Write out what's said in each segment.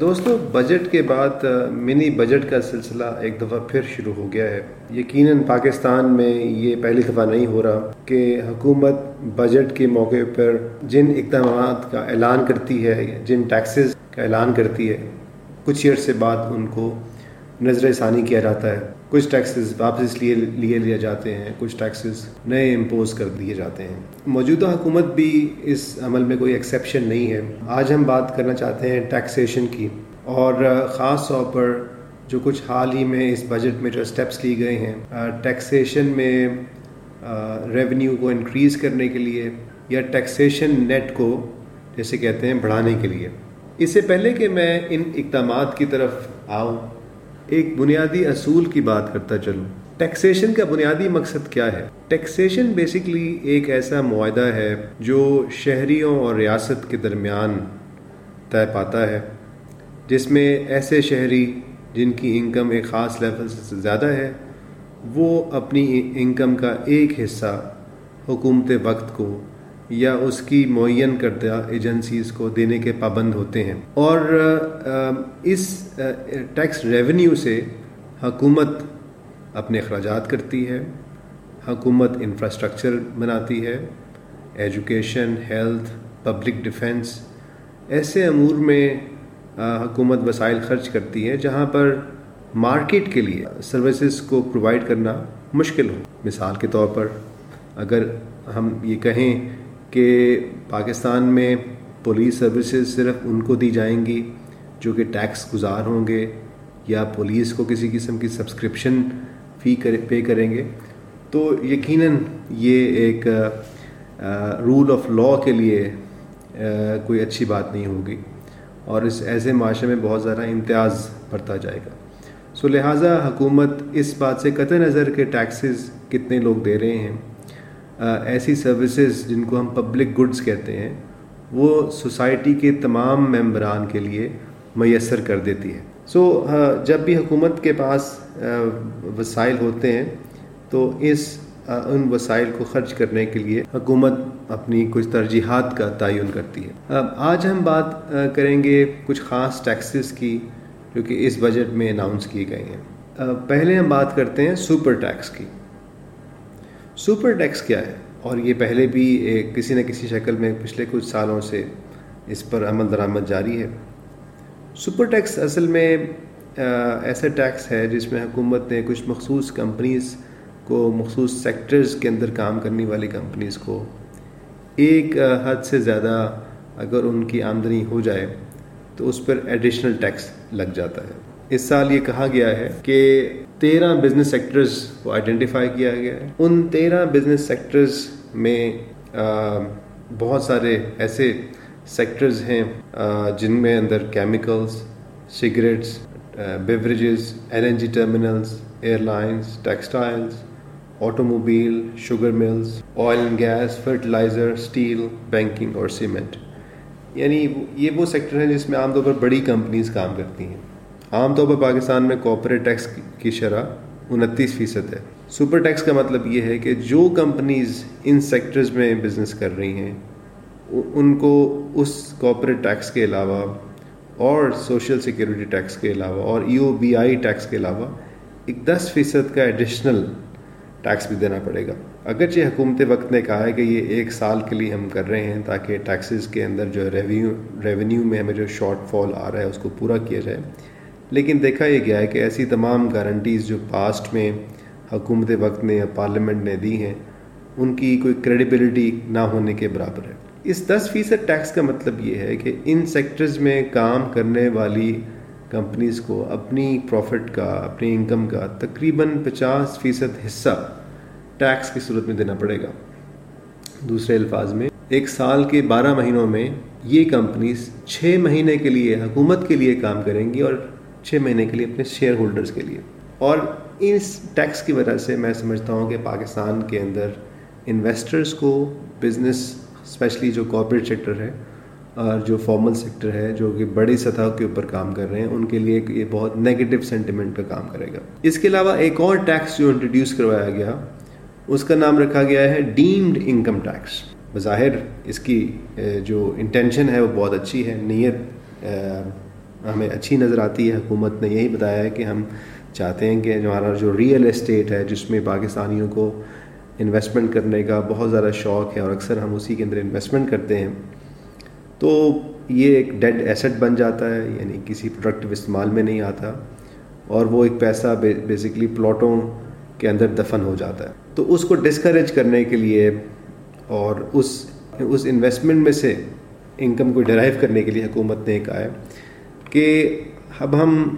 دوستو بجٹ کے بعد منی بجٹ کا سلسلہ ایک دفعہ پھر شروع ہو گیا ہے۔ یقیناً پاکستان میں یہ پہلی دفعہ نہیں ہو رہا کہ حکومت بجٹ کے موقع پر جن اقدامات کا اعلان کرتی ہے، جن ٹیکسز کا اعلان کرتی ہے، کچھ عرصے بعد ان کو نظر ثانی کیا جاتا ہے۔ کچھ ٹیکسز واپس لیے لیے لے جاتے ہیں، کچھ ٹیکسز نئے امپوز کر دیے جاتے ہیں۔ موجودہ حکومت بھی اس عمل میں کوئی ایکسیپشن نہیں ہے۔ آج ہم بات کرنا چاہتے ہیں ٹیکسیشن کی۔ اور خاص طور پر جو کچھ حال ہی میں اس بجٹ میں جو اسٹیپس لیے گئے ہیں ٹیکسیشن میں ریونیو کو انکریز کرنے کے لیے یا ٹیکسیشن نیٹ کو جیسے کہتے ہیں، بڑھانے کے لیے۔ اس سے پہلے کہ میں ان اقدامات کی طرف آؤں ایک بنیادی اصول کی بات کرتا چلوں۔ ٹیکسیشن کا بنیادی مقصد کیا ہے؟ ٹیکسیشن بیسکلی ایک ایسا معاہدہ ہے جو شہریوں اور ریاست کے درمیان طے پاتا ہے، جس میں ایسے شہری جن کی انکم ایک خاص لیول سے زیادہ ہے، وہ اپنی انکم کا ایک حصہ حکومت وقت کو یا اس کی معین کردہ ایجنسیز کو دینے کے پابند ہوتے ہیں۔ اور اس ٹیکس ریونیو سے حکومت اپنے اخراجات کرتی ہے، حکومت انفراسٹرکچر بناتی ہے ایجوکیشن ہیلتھ پبلک ڈیفنس ایسے امور میں حکومت وسائل خرچ کرتی ہے جہاں پر مارکیٹ کے لیے سروسز کو پرووائڈ کرنا مشکل ہو۔ مثال کے طور پر، اگر ہم یہ کہیں کہ پاکستان میں پولیس سروسز صرف ان کو دی جائیں گی جو کہ ٹیکس گزار ہوں گے یا پولیس کو کسی قسم کی سبسکرپشن فی پے کریں گے۔ تو یقیناً یہ ایک رول آف لاء کے لیے کوئی اچھی بات نہیں ہوگی اور اس ایسے معاشرے میں بہت زیادہ امتیاز بڑھتا جائے گا۔ سو لہٰذا حکومت اس بات سے قطع نظر کے ٹیکسز کتنے لوگ دے رہے ہیں۔ ایسی سروسز جن کو ہم پبلک گڈز کہتے ہیں، وہ سوسائٹی کے تمام ممبران کے لیے میسر کر دیتی ہے سو جب بھی حکومت کے پاس وسائل ہوتے ہیں، تو اس ان وسائل کو خرچ کرنے کے لیے حکومت اپنی کچھ ترجیحات کا تعین کرتی ہے۔ آج ہم بات کریں گے کچھ خاص ٹیکسز کی، جو کہ اس بجٹ میں اناؤنس کیے گئے ہیں۔ پہلے ہم بات کرتے ہیں سپر ٹیکس کی۔ سپر ٹیکس کیا ہے؟ اور یہ پہلے بھی ایک کسی نہ کسی شکل میں پچھلے کچھ سالوں سے اس پر عمل درآمد جاری ہے۔ سپر ٹیکس اصل میں ایسا ٹیکس ہے جس میں حکومت نے کچھ مخصوص کمپنیز کو مخصوص سیکٹرز کے اندر کام کرنے والی کمپنیز کو ایک حد سے زیادہ اگر ان کی آمدنی ہو جائے تو اس پر ایڈیشنل ٹیکس لگ جاتا ہے۔ اس سال یہ کہا گیا ہے کہ تیرہ بزنس سیکٹرز کو آئیڈینٹیفائی کیا گیا ہے۔ ان تیرہ بزنس سیکٹرز میں بہت سارے ایسے سیکٹرز ہیں جن میں اندر chemicals cigarettes beverages L N G terminals airlines textiles automobile sugar mills oil and gas fertilizer steel banking اور سیمنٹ یعنی یہ وہ سیکٹر ہیں جس میں عام طور پر بڑی کمپنیز کام کرتی ہیں۔ عام طور پر پاکستان میں کارپوریٹ ٹیکس کی شرح انتیس فیصد ہے۔ سپر ٹیکس کا مطلب یہ ہے کہ جو کمپنیز ان سیکٹرز میں بزنس کر رہی ہیں، ان کو اس کارپوریٹ ٹیکس کے علاوہ اور سوشل سیکورٹی ٹیکس کے علاوہ اور ای او بی آئی ٹیکس کے علاوہ ایک دس فیصد کا ایڈیشنل ٹیکس بھی دینا پڑے گا۔ اگرچہ حکومت وقت نے کہا ہے کہ یہ ایک سال کے لیے ہم کر رہے ہیں تاکہ ٹیکسز کے اندر جو ریونیو ریونیو میں ہمیں جو شارٹ فال آ رہا ہے، اس کو پورا کیا جائے۔ لیکن دیکھا یہ گیا ہے کہ ایسی تمام گارنٹیز جو پاسٹ میں، حکومت وقت نے یا پارلیمنٹ نے دی ہیں، ان کی کوئی کریڈیبلٹی نہ ہونے کے برابر ہے۔ اس دس فیصد ٹیکس کا مطلب یہ ہے کہ ان سیکٹرز میں کام کرنے والی کمپنیز کو اپنی پروفٹ کا، اپنی انکم کا تقریباً پچاس فیصد حصہ ٹیکس کی صورت میں دینا پڑے گا۔ دوسرے الفاظ میں، ایک سال کے بارہ مہینوں میں یہ کمپنیز چھ مہینے کے لیے حکومت کے لیے کام کریں گی اور چھ مہینے کے لیے اپنے شیئر ہولڈرز کے لیے۔ اور اس ٹیکس کی وجہ سے میں سمجھتا ہوں کہ پاکستان کے اندر انویسٹرز کو بزنس اسپیشلی جو کارپوریٹ سیکٹر ہے اور جو فارمل سیکٹر ہے جو کہ بڑی سطح کے اوپر کام کر رہے ہیں، ان کے لیے یہ بہت نیگیٹو سینٹیمنٹ پہ کام کرے گا۔ اس کے علاوہ ایک اور ٹیکس جو انٹروڈیوس کروایا گیا، اس کا نام رکھا گیا ہے ڈیمڈ انکم ٹیکس بظاہر اس کی جو انٹینشن ہے وہ بہت اچھی ہے، نیت ہمیں اچھی نظر آتی ہے، حکومت نے یہی بتایا ہے کہ ہم چاہتے ہیں کہ ہمارا جو ریئل اسٹیٹ ہے، جس میں پاکستانیوں کو انویسٹمنٹ کرنے کا بہت زیادہ شوق ہے اور اکثر ہم اسی کے اندر انویسٹمنٹ کرتے ہیں۔ تو یہ ایک ڈیڈ ایسٹ بن جاتا ہے یعنی کسی پروڈکٹیو استعمال میں نہیں آتا اور وہ ایک پیسہ بیسکلی پلاٹوں کے اندر دفن ہو جاتا ہے۔ تو اس کو ڈسکریج کرنے کے لیے اور اس اس انویسٹمنٹ میں سے انکم کو ڈرائیو کرنے کے لیے حکومت نے کہا ہے کہ اب ہم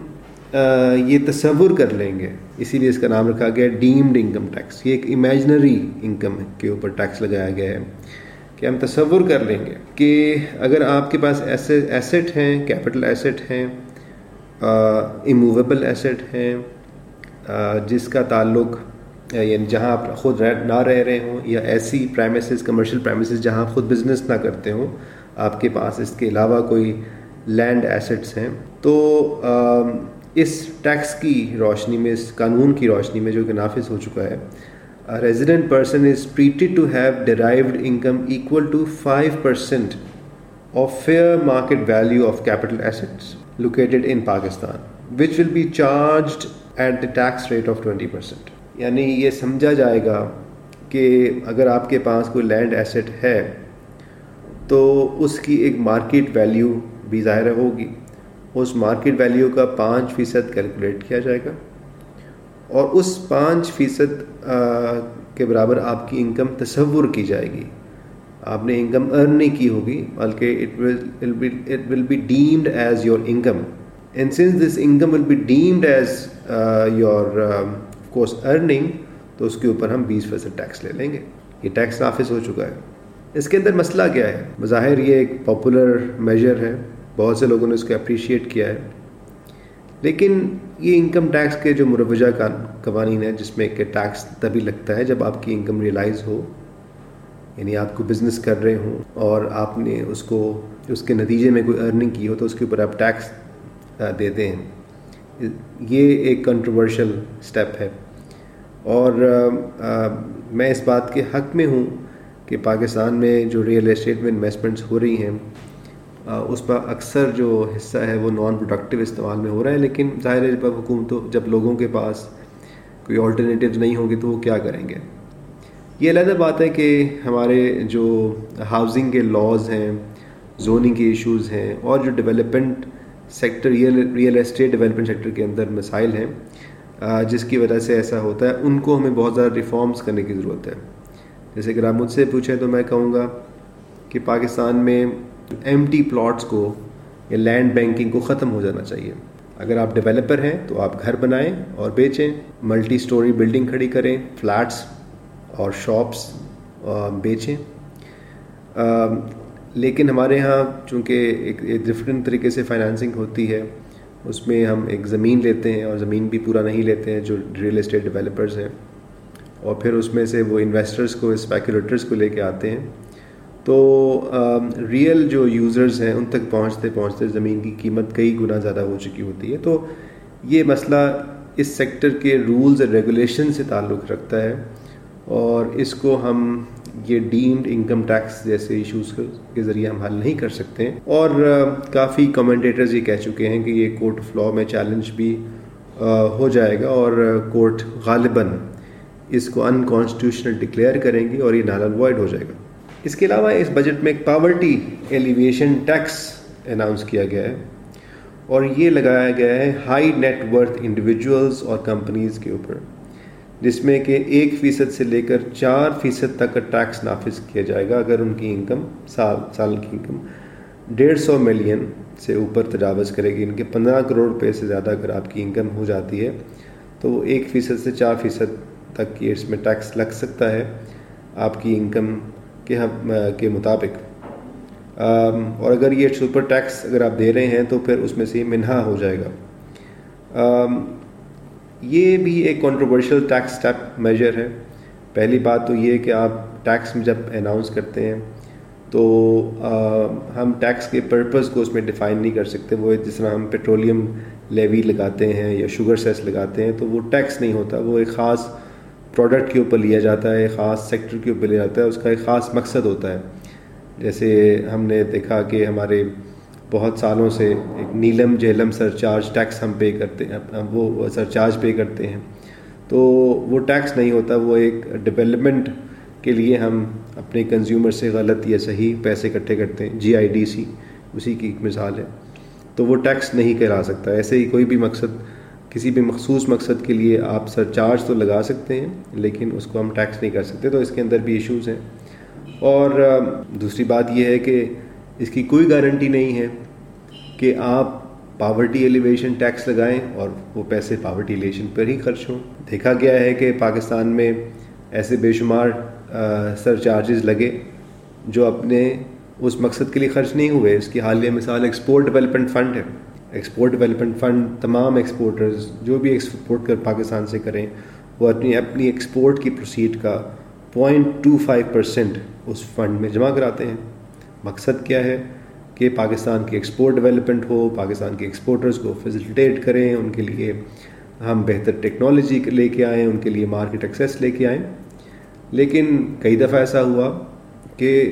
یہ تصور کر لیں گے، اسی لیے اس کا نام رکھا گیا ڈیمڈ انکم ٹیکس۔ یہ ایک امیجنری انکم کے اوپر ٹیکس لگایا گیا ہے کہ ہم تصور کر لیں گے کہ اگر آپ کے پاس ایسے ایسٹ ہیں کیپٹل ایسٹ ہیں ایموویبل ایسٹ ہیں جس کا تعلق یعنی جہاں آپ خود نہ رہ رہے ہوں، یا ایسی پرائمسز کمرشل پرائمسز جہاں آپ خود بزنس نہ کرتے ہوں، آپ کے پاس اس کے علاوہ کوئی لینڈ ایسٹس ہیں۔ تو اس ٹیکس کی روشنی میں، اس قانون کی روشنی میں جو کہ نافذ ہو چکا ہے resident person is treated to have derived income equal to five percent of fair market value of capital assets located in Pakistan which will be charged at the tax rate of twenty percent یعنی یہ سمجھا جائے گا کہ اگر آپ کے پاس کوئی land asset ہے، تو اس کی ایک مارکیٹ ویلیو بھی ظاہر ہوگی۔ اس مارکیٹ ویلیو کا پانچ فیصد کیلکولیٹ کیا جائے گا۔ اور اس پانچ فیصد کے برابر آپ کی انکم تصور کی جائے گی۔ آپ نے انکم ارن نہیں کی ہوگی، بلکہ it will be deemed as your income and since this income will be deemed as your gross earning تو اس کے اوپر ہم بیس فیصد ٹیکس لے لیں گے۔ یہ ٹیکس نافذ ہو چکا ہے۔ اس کے اندر مسئلہ کیا ہے؟ بظاہر یہ ایک پاپولر میجر ہے۔ بہت سے لوگوں نے اس کو اپریشیٹ کیا ہے۔ لیکن یہ انکم ٹیکس کے جو مروجہ قوانین ہیں، جس میں کہ ٹیکس تبھی لگتا ہے جب آپ کی انکم ریئلائز ہو۔ یعنی آپ کو بزنس کر رہے ہوں اور آپ نے اس کو اس کے نتیجے میں کوئی ارننگ کی ہو تو اس کے اوپر آپ ٹیکس دیتے ہیں۔ یہ ایک کنٹروورشل اسٹیپ ہے۔ اور میں اس بات کے حق میں ہوں کہ پاکستان میں جو ریئل اسٹیٹ میں انویسٹمنٹس ہو رہی ہیں اس پر اکثر جو حصہ ہے وہ نان پروڈکٹیو استعمال میں ہو رہا ہے، لیکن ظاہر ہے جب حکومتوں، جب لوگوں کے پاس کوئی آلٹرنیٹیو نہیں ہوگی تو وہ کیا کریں گے؟ یہ علیحدہ بات ہے کہ ہمارے جو ہاؤسنگ کے لاز ہیں زوننگ کے ایشوز ہیں، اور جو development sector real real estate development sector کے اندر مسائل ہیں جس کی وجہ سے ایسا ہوتا ہے، ان کو ہمیں بہت زیادہ ریفارمز کرنے کی ضرورت ہے۔ جیسے کہ آپ مجھ سے پوچھیں تو میں کہوں گا کہ پاکستان میں ایم ٹی پلاٹس کو یا لینڈ بینکنگ کو ختم ہو جانا چاہیے۔ اگر آپ ڈیولپر ہیں تو آپ گھر بنائیں اور بیچیں ملٹی سٹوری بلڈنگ کھڑی کریں فلیٹس اور شاپس بیچیں۔ لیکن ہمارے ہاں چونکہ ایک ڈفرینٹ طریقے سے فائنانسنگ ہوتی ہے، اس میں ہم ایک زمین لیتے ہیں اور زمین بھی پورا نہیں لیتے ہیں جو ریئل اسٹیٹ ڈیولپرز ہیں۔ اور پھر اس میں سے وہ انویسٹرز کو اسپیکولیٹرز کو لے کے آتے ہیں۔ تو ریئل جو یوزرز ہیں، ان تک پہنچتے پہنچتے زمین کی قیمت کئی گنا زیادہ ہو چکی ہوتی ہے۔ تو یہ مسئلہ اس سیکٹر کے رولز اور ریگولیشن سے تعلق رکھتا ہے اور اس کو ہم یہ ڈیمڈ انکم ٹیکس جیسے ایشوز کے ذریعے ہم حل نہیں کر سکتے۔ اور کافی کمنٹیٹرز یہ کہہ چکے ہیں کہ یہ کورٹ آف لا میں چیلنج بھی ہو جائے گا اور کورٹ غالباً اس کو ان کانسٹیٹیوشنل ڈکلیئر کریں گی اور یہ نال اوائڈ ہو جائے گا۔ اس کے علاوہ اس بجٹ میں ایک پاورٹی ایلیویشن ٹیکس اناؤنس کیا گیا ہے اور یہ لگایا گیا ہے ہائی نیٹ ورتھ انڈیویجولس اور کمپنیز کے اوپر، جس میں کہ ایک فیصد سے لے کر چار فیصد تک کا ٹیکس نافذ کیا جائے گا اگر ان کی انکم سال سال کی انکم ڈیڑھ سو ملین سے اوپر تجاوز کرے گی، ان کے پندرہ کروڑ روپے سے زیادہ اگر آپ کی انکم ہو جاتی ہے، تو وہ ایک فیصد سے چار فیصد تک یہ اس میں ٹیکس لگ سکتا ہے، آپ کی انکم کے کے مطابق۔ اور اگر یہ سپر ٹیکس اگر آپ دے رہے ہیں تو پھر اس میں سے منہا ہو جائے گا۔ یہ بھی ایک کنٹروورشل ٹیکس اسٹیپ میجر ہے۔ پہلی بات تو یہ کہ آپ ٹیکس میں جب اناؤنس کرتے ہیں تو ہم ٹیکس کے پرپز کو اس میں ڈیفائن نہیں کر سکتے۔ وہ جس طرح ہم پیٹرولیم لیوی لگاتے ہیں یا شوگر سیس لگاتے ہیں تو وہ ٹیکس نہیں ہوتا۔ وہ ایک خاص پروڈکٹ کے اوپر لیا جاتا ہے، خاص سیکٹر کے اوپر لیا جاتا ہے، اس کا ایک خاص مقصد ہوتا ہے۔ جیسے ہم نے دیکھا کہ ہمارے بہت سالوں سے ایک Neelum Jhelum surcharge tax ہم پے کرتے ہیں وہ سر چارج پے کرتے ہیں۔ تو وہ ٹیکس نہیں ہوتا، وہ ایک ڈیولپمنٹ کے لیے ہم اپنے کنزیومر سے غلط یا صحیح پیسے اکٹھے کرتے ہیں۔ جی آئی ڈی سی، اسی کی ایک مثال ہے۔ تو وہ ٹیکس نہیں کرا سکتا، ایسے ہی کوئی بھی مقصد کسی بھی مخصوص مقصد کے لیے آپ سر چارج تو لگا سکتے ہیں، لیکن اس کو ہم ٹیکس نہیں کر سکتے، تو اس کے اندر بھی ایشوز ہیں۔ اور دوسری بات یہ ہے کہ اس کی کوئی گارنٹی نہیں ہے کہ آپ پاورٹی ایلیویشن ٹیکس لگائیں اور وہ پیسے پاورٹی ایلیویشن پر ہی خرچ ہوں۔ دیکھا گیا ہے کہ پاکستان میں ایسے بے شمار سر چارجز لگے جو اپنے اس مقصد کے لیے خرچ نہیں ہوئے۔ اس کی حالیہ مثال ایکسپورٹ ڈیولپمنٹ فنڈ ہے۔ ایکسپورٹ ڈیولپمنٹ فنڈ تمام ایکسپورٹرز جو بھی ایکسپورٹ کر پاکستان سے کریں، وہ اپنی اپنی ایکسپورٹ کی پروسیڈ کا پوائنٹ ٹو فائیو پرسینٹ اس فنڈ میں جمع کراتے ہیں۔ مقصد کیا ہے؟ کہ پاکستان کی ایکسپورٹ ڈیولپمنٹ ہو، پاکستان کے ایکسپورٹرز کو فیسلٹیٹ کریں، ان کے لیے ہم بہتر ٹیکنالوجی لے کے آئیں، ان کے لیے مارکیٹ ایکسیس لے کے آئیں۔ لیکن کئی دفعہ ایسا ہوا کہ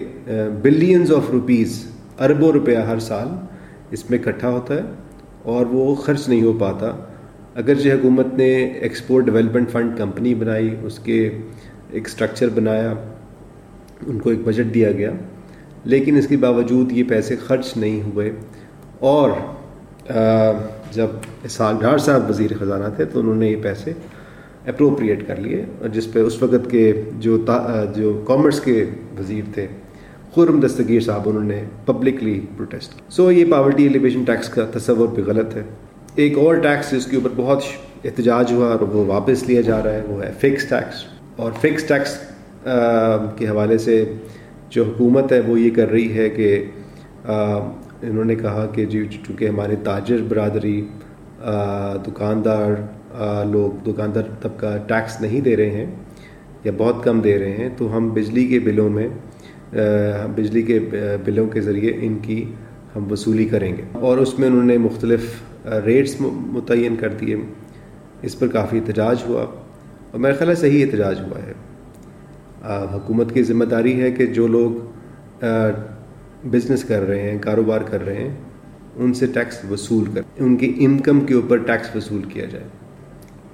بلینز آف روپیز اربوں روپیہ ہر سال اس میں اکٹھا ہوتا ہے۔ اور وہ خرچ نہیں ہو پاتا۔ اگرچہ حکومت نے ایکسپورٹ ڈیولپمنٹ فنڈ کمپنی بنائی، اس کے ایک اسٹرکچر بنایا، ان کو ایک بجٹ دیا گیا، لیکن اس کے باوجود یہ پیسے خرچ نہیں ہوئے۔ اور جب اسحاق ڈھار صاحب وزیر خزانہ تھے، تو انہوں نے یہ پیسے اپروپریٹ کر لیے۔ جس پہ اس وقت کے جو جو کامرس کے وزیر تھے خرم دستگیر صاحب انہوں نے پبلکلی پروٹیسٹ سو یہ پاورٹی ایلیویشن ٹیکس کا تصور بھی غلط ہے۔ ایک اور ٹیکس جس کے اوپر بہت احتجاج ہوا اور وہ واپس لیا جا رہا ہے، وہ ہے فکس ٹیکس اور فکس ٹیکس کے حوالے سے جو حکومت ہے، وہ یہ کر رہی ہے کہ انہوں نے کہا کہ جی چونکہ ہمارے تاجر برادری دکاندار لوگ دکاندار طبقہ ٹیکس نہیں دے رہے ہیں یا بہت کم دے رہے ہیں، تو ہم بجلی کے بلوں میں بجلی کے بلوں کے ذریعے ان کی ہم وصولی کریں گے۔ اور اس میں انہوں نے مختلف ریٹس متعین کر دیے۔ اس پر کافی احتجاج ہوا۔ اور میرا خیال ہے صحیح احتجاج ہوا ہے۔ حکومت کی ذمہ داری ہے کہ جو لوگ بزنس کر رہے ہیں، کاروبار کر رہے ہیں، ان سے ٹیکس وصول کر ان کی انکم کے اوپر ٹیکس وصول کیا جائے۔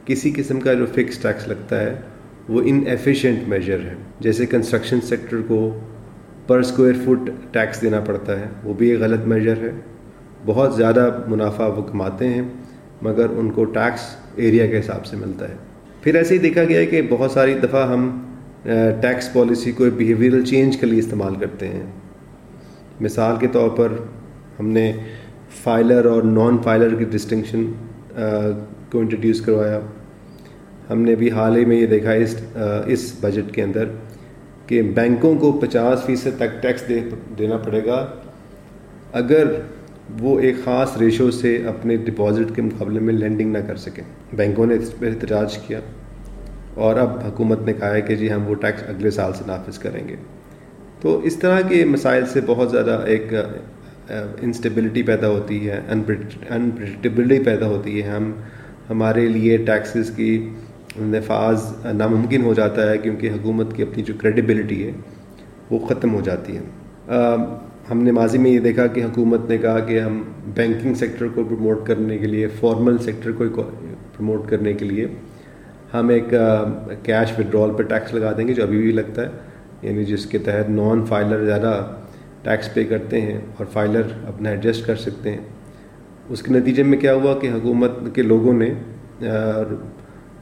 کسی قسم کا جو فکس ٹیکس لگتا ہے، وہ ان ایفیشینٹ میجر ہے۔ جیسے کنسٹرکشن سیکٹر کو پر اسکوائر فٹ ٹیکس دینا پڑتا ہے۔ وہ بھی ایک غلط میجر ہے۔ بہت زیادہ منافع وہ کماتے ہیں، مگر ان کو ٹیکس ایریا کے حساب سے ملتا ہے۔ پھر ایسے ہی دیکھا گیا ہے کہ بہت ساری دفعہ ہم ٹیکس پالیسی کو بیہیویئرل چینج کے لیے استعمال کرتے ہیں۔ مثال کے طور پر ہم نے فائلر اور نان فائلر کی ڈسٹنکشن کو انٹروڈیوس کروایا۔ ہم نے بھی حال ہی میں یہ دیکھا اس اس بجٹ کے اندر۔ کہ بینکوں کو پچاس فیصد تک ٹیکس دے دینا پڑے گا۔ اگر وہ ایک خاص ریشو سے اپنے ڈپازٹ کے مقابلے میں لینڈنگ نہ کر سکیں۔ بینکوں نے اس پہ احتجاج کیا۔ اور اب حکومت نے کہا ہے کہ جی ہم وہ ٹیکس اگلے سال سے نافذ کریں گے۔ تو اس طرح کے مسائل سے بہت زیادہ ایک انسٹیبلٹی پیدا ہوتی ہے انپریڈکٹیبلٹی پیدا ہوتی ہے۔ ہم ہمارے لیے ٹیکسز کی نفاذ ناممکن ہو جاتا ہے کیونکہ حکومت کی اپنی جو کریڈیبلٹی ہے وہ ختم ہو جاتی ہے۔ ہم نے ماضی میں یہ دیکھا کہ حکومت نے کہا کہ ہم بینکنگ سیکٹر کو پروموٹ کرنے کے لیے فارمل سیکٹر کو پروموٹ کرنے کے لیے ہم ایک کیش وڈرول پہ ٹیکس لگا دیں گے، جو ابھی بھی لگتا ہے۔ یعنی جس کے تحت نان فائلر زیادہ ٹیکس پے کرتے ہیں اور فائلر اپنا ایڈجسٹ کر سکتے ہیں۔ اس کے نتیجے میں کیا ہوا کہ حکومت کے لوگوں نے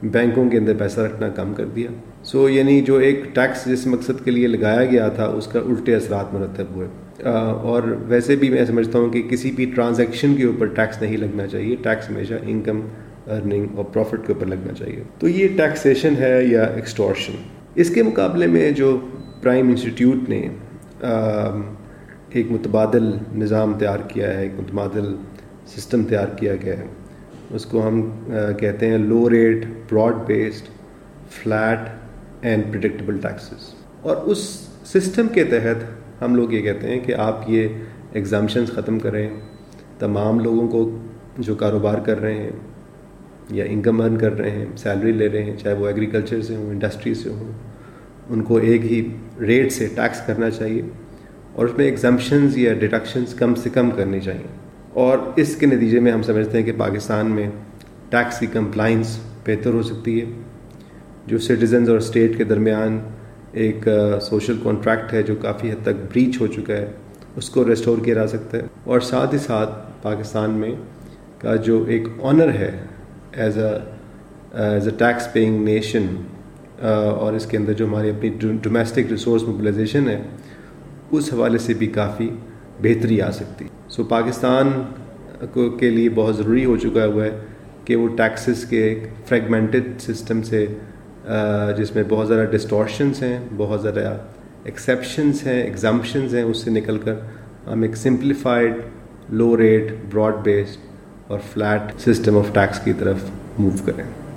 بینکوں کے اندر پیسہ رکھنا کم کر دیا۔ سو یعنی جو ایک ٹیکس جس مقصد کے لیے لگایا گیا تھا، اس کا الٹے اثرات مرتب ہوئے۔ اور ویسے بھی میں سمجھتا ہوں کہ کسی بھی ٹرانزیکشن کے اوپر ٹیکس نہیں لگنا چاہیے۔ ٹیکس ہمیشہ انکم ارننگ اور پروفٹ کے اوپر لگنا چاہیے۔ تو یہ ٹیکسیشن ہے یا ایکسٹورشن اس کے مقابلے میں جو پرائم انسٹیٹیوٹ نے ایک متبادل نظام تیار کیا ہے، ایک متبادل سسٹم تیار کیا گیا ہے۔ اس کو ہم کہتے ہیں low rate broad based flat and predictable taxes اور اس سسٹم کے تحت ہم لوگ یہ کہتے ہیں کہ آپ یہ ایگزامشنس ختم کریں، تمام لوگوں کو جو کاروبار کر رہے ہیں یا انکم ارن کر رہے ہیں سیلری لے رہے ہیں، چاہے وہ ایگریکلچر سے ہوں انڈسٹری سے ہوں، ان کو ایک ہی ریٹ سے ٹیکس کرنا چاہیے اور اس میں ایگزامشنز یا ڈیڈکشنز کم سے کم کرنی چاہیے۔ اور اس کے نتیجے میں ہم سمجھتے ہیں کہ پاکستان میں ٹیکس کی کمپلائنس بہتر ہو سکتی ہے، جو سٹیزنز اور اسٹیٹ کے درمیان ایک سوشل کانٹریکٹ ہے جو کافی حد تک بریچ ہو چکا ہے، اس کو ریسٹور کیا جا سکتا ہے۔ اور ساتھ ہی ساتھ پاکستان میں کا جو ایک آنر ہے as a as a tax paying nation اور اس کے اندر جو ہماری اپنی ڈومیسٹک ریسورس موبلائزیشن ہے، اس حوالے سے بھی کافی بہتری آ سکتی۔ سو پاکستان کو کے لیے بہت ضروری ہو چکا ہوا ہے کہ وہ ٹیکسز کے ایک فریگمنٹڈ سسٹم سے جس میں بہت زیادہ ڈسٹورشنس ہیں، بہت زیادہ ایکسیپشنس ہیں ایگزامپشنز ہیں، اس سے نکل کر ہم ایک simplified low rate broad based اور فلیٹ سسٹم آف ٹیکس کی طرف موو کریں۔